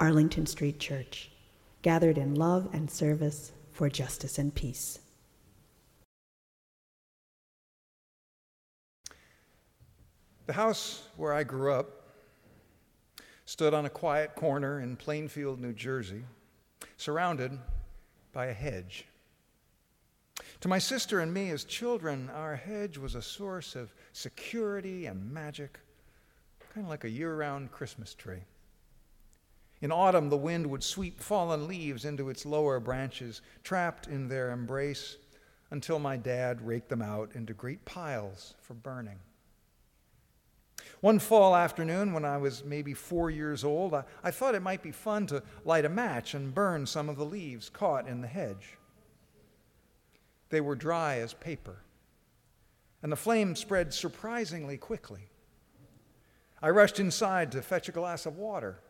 Arlington Street Church, gathered in love and service for justice and peace. The house where I grew up stood on a quiet corner in Plainfield, New Jersey, surrounded by a hedge. To my sister and me as children, our hedge was a source of security and magic, kind of like a year round Christmas tree. In autumn, the wind would sweep fallen leaves into its lower branches, trapped in their embrace, until my dad raked them out into great piles for burning. One fall afternoon, when I was maybe four years old, I, I, thought it might be fun to light a match and burn some of the leaves caught in the hedge. They were dry as paper, and the flame spread surprisingly quickly. I rushed inside to fetch a glass of water.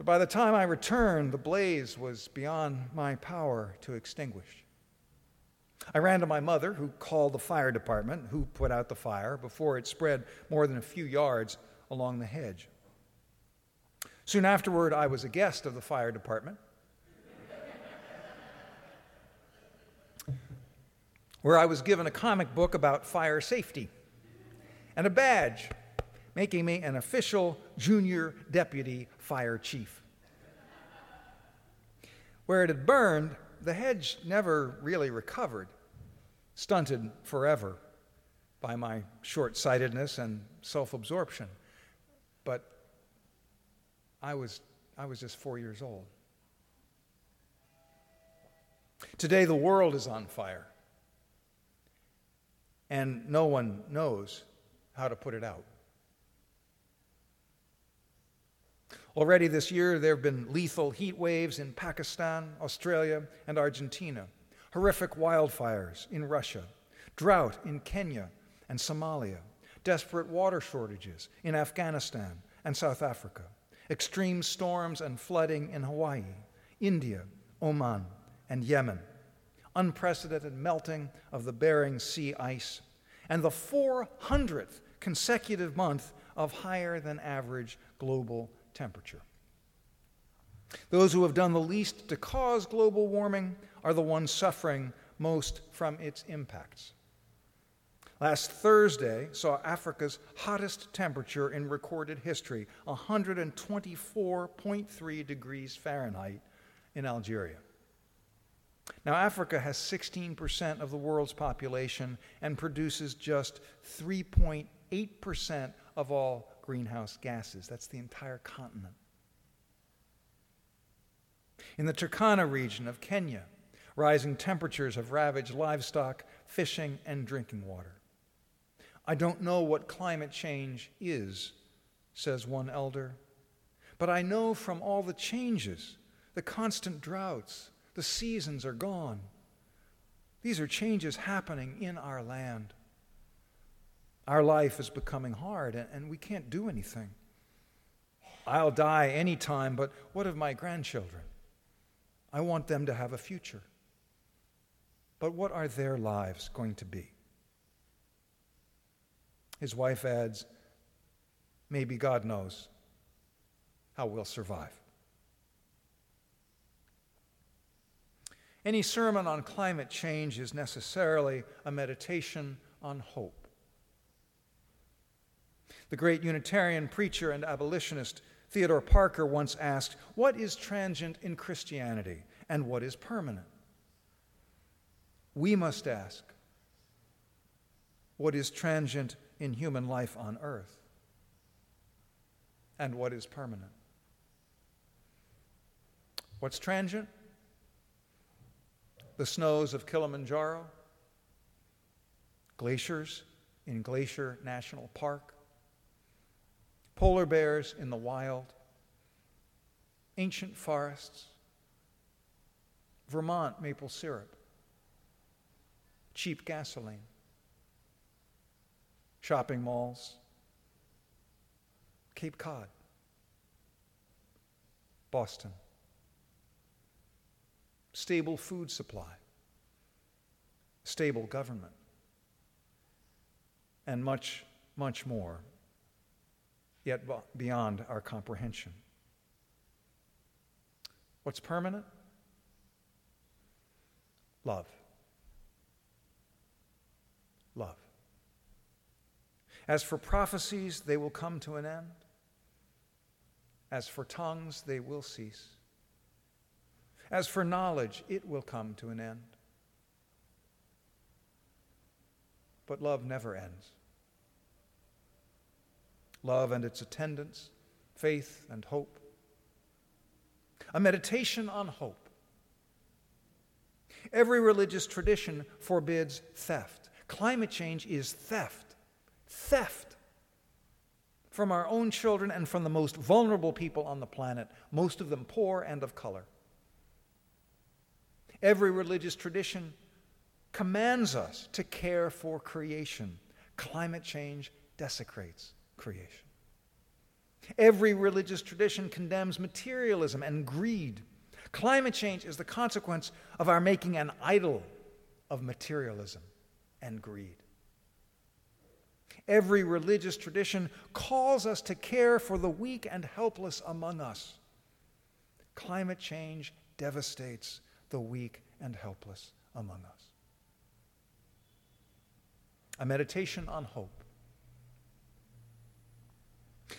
But by the time I returned, the blaze was beyond my power to extinguish. I ran to my mother, who called the fire department, who put out the fire before it spread more than a few yards along the hedge. Soon afterward, I was a guest of the fire department, where I was given a comic book about fire safety and a badge making me an official junior deputy fire chief. Where it had burned, the hedge never really recovered, stunted forever by my short sightedness and self absorption. But I was, I was just four years old. Today, the world is on fire, and no one knows how to put it out. Already this year, there have been lethal heat waves in Pakistan, Australia, and Argentina, horrific wildfires in Russia, drought in Kenya and Somalia, desperate water shortages in Afghanistan and South Africa, extreme storms and flooding in Hawaii, India, Oman, and Yemen, unprecedented melting of the Bering Sea ice, and the 400th consecutive month of higher than average global temperature. Those who have done the least to cause global warming are the ones suffering most from its impacts. Last Thursday saw Africa's hottest temperature in recorded history, 124.3 degrees Fahrenheit in Algeria. Now, Africa has 16% of the world's population and produces just 3.8% of all greenhouse gases. That's the entire continent. In the Turkana region of Kenya, rising temperatures have ravaged livestock, fishing, and drinking water. I don't know what climate change is, says one elder, but I know from all the changes, the constant droughts, the seasons are gone. These are changes happening in our land. Our life is becoming hard and, and we can't do anything. I'll die anytime, but what of my grandchildren? I want them to have a future. But what are their lives going to be? His wife adds, Maybe God knows how we'll survive. Any sermon on climate change is necessarily a meditation on hope. The great Unitarian preacher and abolitionist Theodore Parker once asked, What is transient in Christianity and what is permanent? We must ask, What is transient in human life on earth? And what is permanent? What's transient? The snows of Kilimanjaro, glaciers in Glacier National Park, polar bears in the wild, ancient forests, Vermont maple syrup, cheap gasoline, shopping malls, Cape Cod, Boston, stable food supply, stable government, and much, much more, yet beyond our comprehension. What's permanent? Love. Love. As for prophecies, they will come to an end. As for tongues, they will cease. As for knowledge, it will come to an end. But love never ends. Love and its attendants, faith and hope. A meditation on hope. Every religious tradition forbids theft. Climate change is theft. Theft from our own children and from the most vulnerable people on the planet, most of them poor and of color. Every religious tradition commands us to care for creation. Climate change desecrates creation. Every religious tradition condemns materialism and greed. Climate change is the consequence of our making an idol of materialism and greed. Every religious tradition calls us to care for the weak and helpless among us. Climate change devastates the weak and helpless among us. A meditation on hope.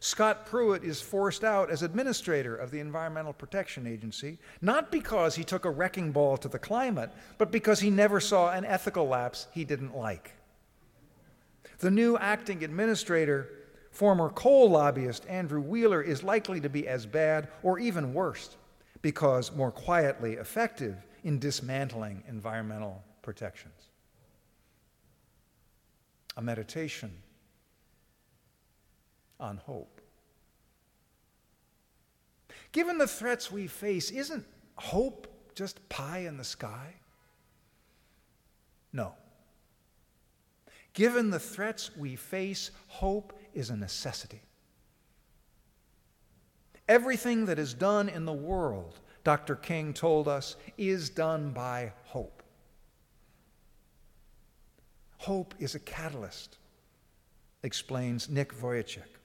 Scott Pruitt is forced out as administrator of the Environmental Protection Agency, not because he took a wrecking ball to the climate, but because he never saw an ethical lapse he didn't like. The new acting administrator, former coal lobbyist Andrew Wheeler, is likely to be as bad or even worse because more quietly effective in dismantling environmental protections. A meditation on hope. Given the threats we face, isn't hope just pie in the sky? No. Given the threats we face, hope is a necessity. Everything that is done in the world, Dr. King told us, is done by hope. Hope is a catalyst, explains Nick Vujicic,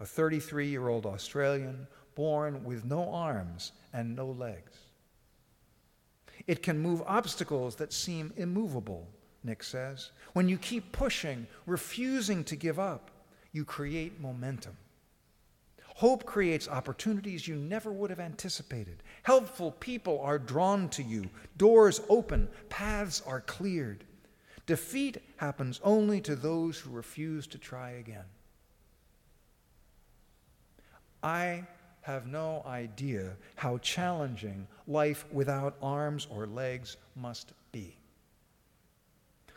a 33 year old Australian born with no arms and no legs. It can move obstacles that seem immovable Nick says. When you keep pushing, refusing to give up, you create momentum. Hope creates opportunities you never would have anticipated. Helpful people are drawn to you, doors open, paths are cleared. Defeat happens only to those who refuse to try again. I have no idea how challenging life without arms or legs must be.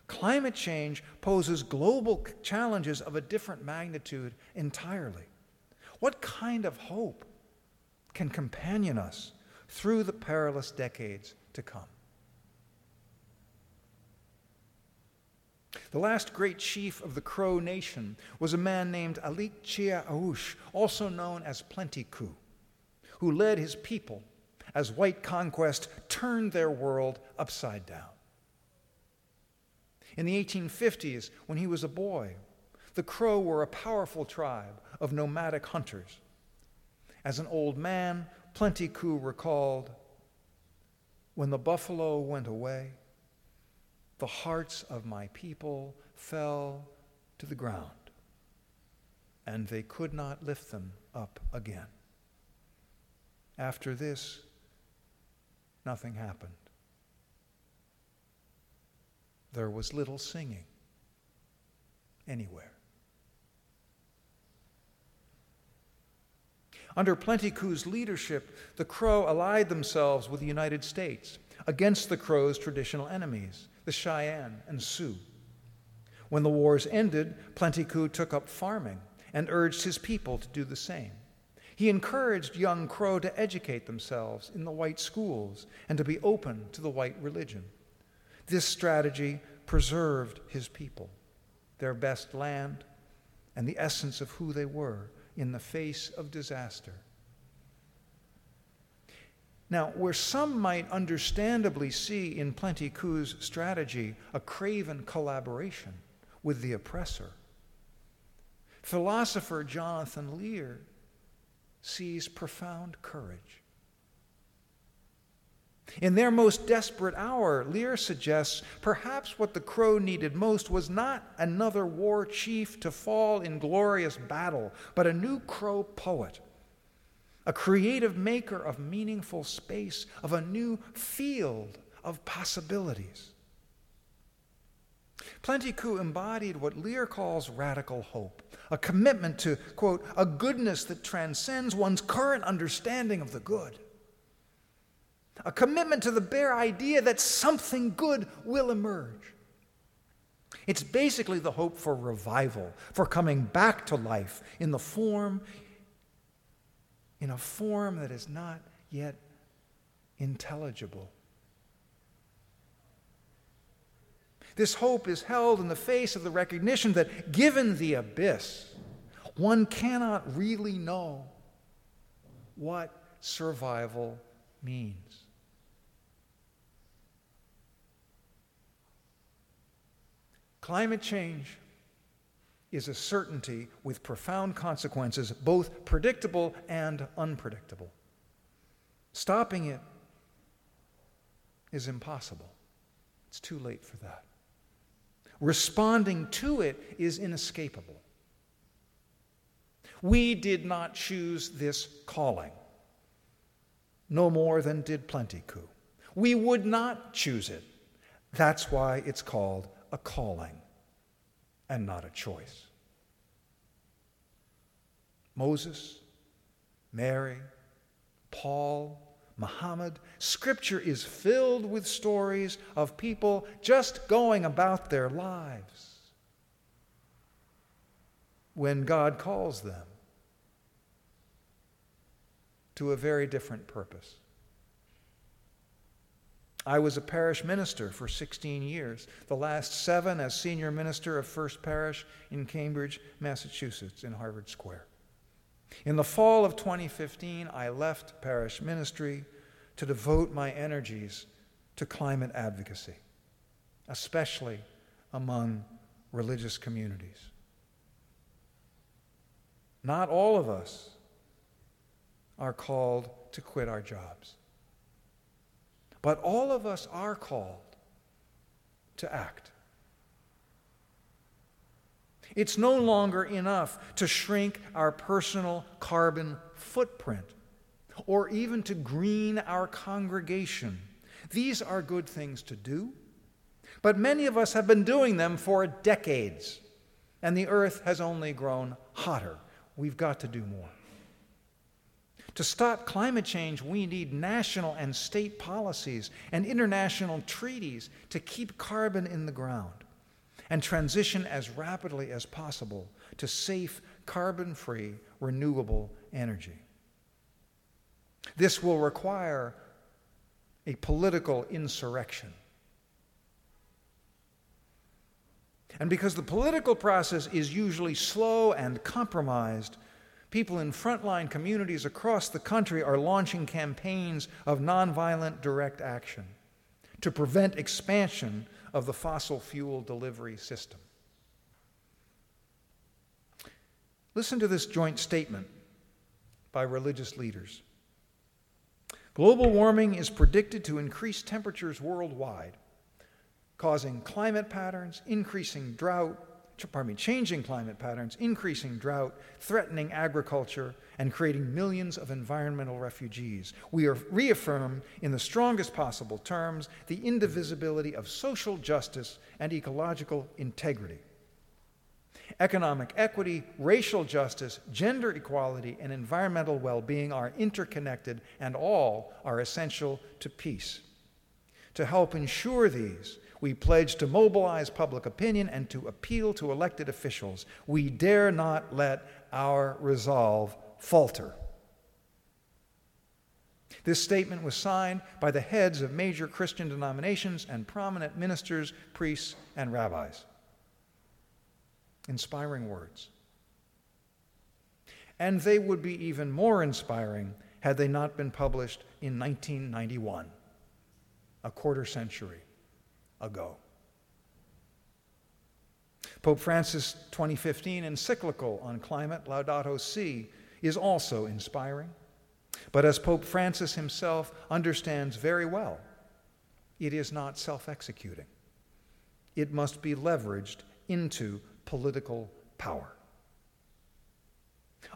Climate change poses global challenges of a different magnitude entirely. What kind of hope can companion us through the perilous decades to come? The last great chief of the Crow Nation was a man named Alik Chia Aush, also known as Plenty Coups, who led his people as white conquest turned their world upside down. In the 1850s, when he was a boy, the Crow were a powerful tribe of nomadic hunters. As an old man, Plenty Coups recalled When the buffalo went away, the hearts of my people fell to the ground, and they could not lift them up again. After this, nothing happened there was little singing anywhere. Under Plenty Coups' leadership, the Crow allied themselves with the United States against the Crow's traditional enemies, the Cheyenne and Sioux. When the wars ended, Plenty Coups took up farming and urged his people to do the same. He encouraged young Crow to educate themselves in the white schools and to be open to the white religion. This strategy preserved his people, their best land, and the essence of who they were in the face of disaster. Now, where some might understandably see in Plenty Coups' strategy a craven collaboration with the oppressor, philosopher Jonathan Lear sees profound courage. In their most desperate hour, Lear suggests perhaps what the Crow needed most was not another war chief to fall in glorious battle, but a new Crow poet, a creative maker of meaningful space, of a new field of possibilities. Plenty Coups embodied what Lear calls radical hope, a commitment to, quote, a goodness that transcends one's current understanding of the good, a commitment to the bare idea that something good will emerge. It's basically the hope for revival, for coming back to life in the form, in a form that is not yet intelligible. This hope is held in the face of the recognition that, given the abyss, one cannot really know what survival means. Climate change is a certainty with profound consequences, both predictable and unpredictable. Stopping it is impossible. It's too late for that. Responding to it is inescapable. We did not choose this calling, no more than did Plenty Coups. We would not choose it. That's why it's called a calling and not a choice. Moses, Mary, Paul, Muhammad, Scripture is filled with stories of people just going about their lives when God calls them to a very different purpose. I was a parish minister for 16 years, the last seven as senior minister of First Parish in Cambridge, Massachusetts, in Harvard Square. In the fall of 2015, I left parish ministry to devote my energies to climate advocacy, especially among religious communities. Not all of us are called to quit our jobs, but all of us are called to act. It's no longer enough to shrink our personal carbon footprint or even to green our congregation. These are good things to do, but many of us have been doing them for decades, and the earth has only grown hotter. We've got to do more. To stop climate change, we need national and state policies and international treaties to keep carbon in the ground and transition as rapidly as possible to safe, carbon free, renewable energy. This will require a political insurrection. And because the political process is usually slow and compromised, people in frontline communities across the country are launching campaigns of nonviolent direct action to prevent expansion of the fossil fuel delivery system. Listen to this joint statement by religious leaders. Global warming is predicted to increase temperatures worldwide, causing climate patterns, increasing drought, pardon me, changing climate patterns, increasing drought, threatening agriculture, and creating millions of environmental refugees. We reaffirm in the strongest possible terms the indivisibility of social justice and ecological integrity. Economic equity, racial justice, gender equality, and environmental well being are interconnected and all are essential to peace. To help ensure these, we pledge to mobilize public opinion and to appeal to elected officials. We dare not let our resolve falter. This statement was signed by the heads of major Christian denominations and prominent ministers, priests, and rabbis. Inspiring words. And they would be even more inspiring had they not been published in 1991, a quarter century ago. Pope Francis' 2015 encyclical on climate, Laudato Si, is also inspiring. But as Pope Francis himself understands very well, it is not self executing. It must be leveraged into political power.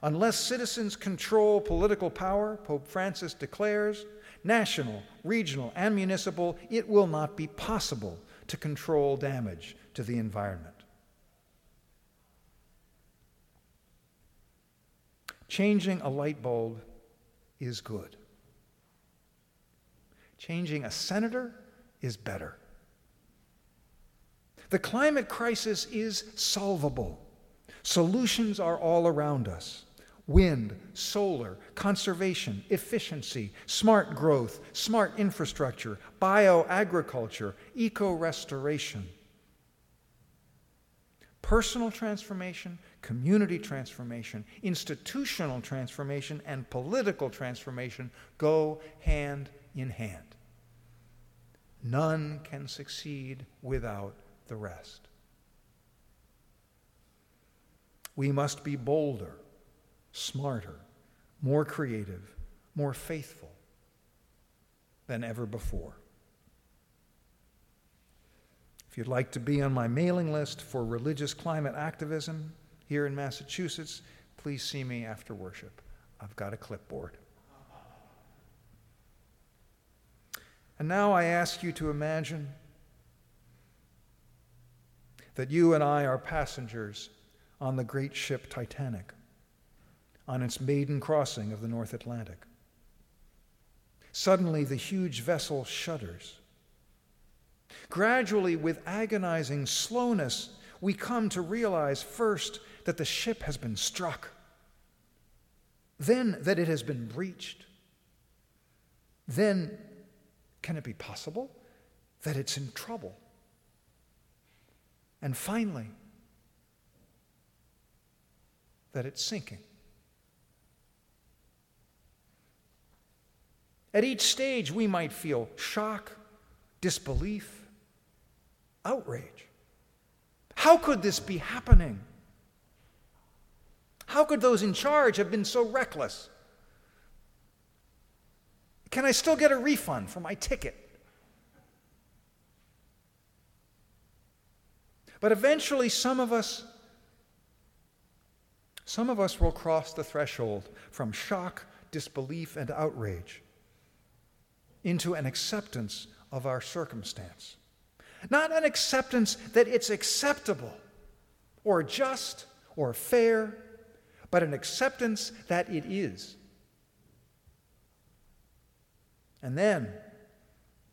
Unless citizens control political power, Pope Francis declares, national, regional, and municipal, it will not be possible to control damage to the environment. Changing a light bulb is good. Changing a senator is better. The climate crisis is solvable. Solutions are all around us wind, solar, conservation, efficiency, smart growth, smart infrastructure, bioagriculture, eco restoration. Personal transformation, community transformation, institutional transformation, and political transformation go hand in hand. None can succeed without the rest. We must be bolder, smarter, more creative, more faithful than ever before. If you'd like to be on my mailing list for religious climate activism here in Massachusetts, please see me after worship. I've got a clipboard. And now I ask you to imagine that you and I are passengers on the great ship Titanic on its maiden crossing of the North Atlantic. Suddenly, the huge vessel shudders. Gradually, with agonizing slowness, we come to realize first that the ship has been struck, then that it has been breached. Then, can it be possible that it's in trouble? And finally, that it's sinking. At each stage, we might feel shock, disbelief, outrage. How could this be happening? How could those in charge have been so reckless? Can I still get a refund for my ticket? But eventually, some of us, some of us will cross the threshold from shock, disbelief, and outrage into an acceptance of our circumstance. Not an acceptance that it's acceptable or just or fair, but an acceptance that it is. And then,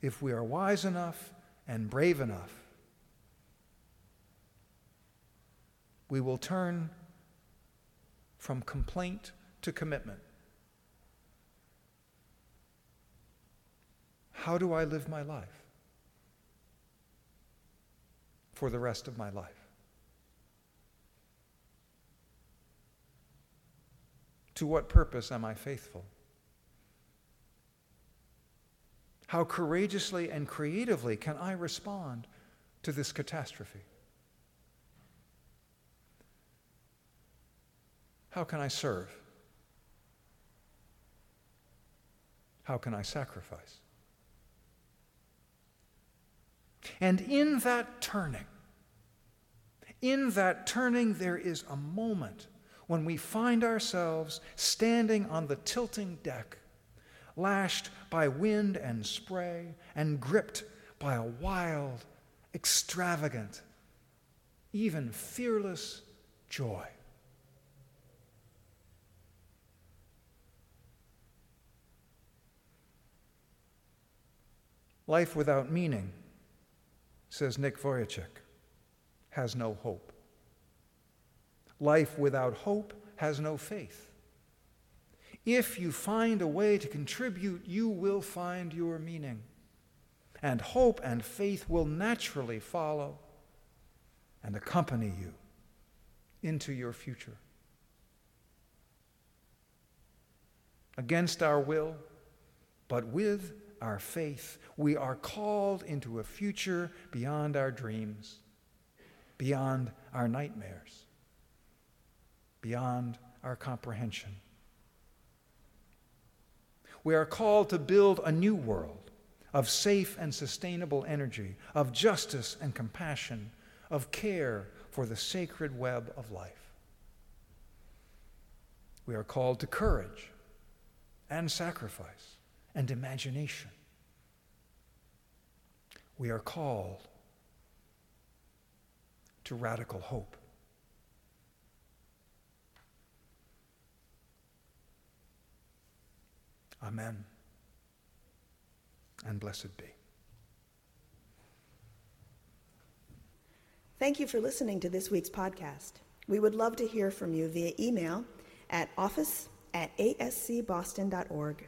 if we are wise enough and brave enough, we will turn from complaint to commitment. How do I live my life for the rest of my life? To what purpose am I faithful? How courageously and creatively can I respond to this catastrophe? How can I serve? How can I sacrifice? And in that turning, in that turning, there is a moment when we find ourselves standing on the tilting deck, lashed by wind and spray, and gripped by a wild, extravagant, even fearless joy. Life without meaning says Nick Vujicic, has no hope. Life without hope has no faith. If you find a way to contribute, you will find your meaning. And hope and faith will naturally follow and accompany you into your future. Against our will, but with our faith, we are called into a future beyond our dreams, beyond our nightmares, beyond our comprehension. We are called to build a new world of safe and sustainable energy, of justice and compassion, of care for the sacred web of life. We are called to courage and sacrifice and imagination. We are called to radical hope. Amen. And blessed be. Thank you for listening to this week's podcast. We would love to hear from you via email at office at ascboston.org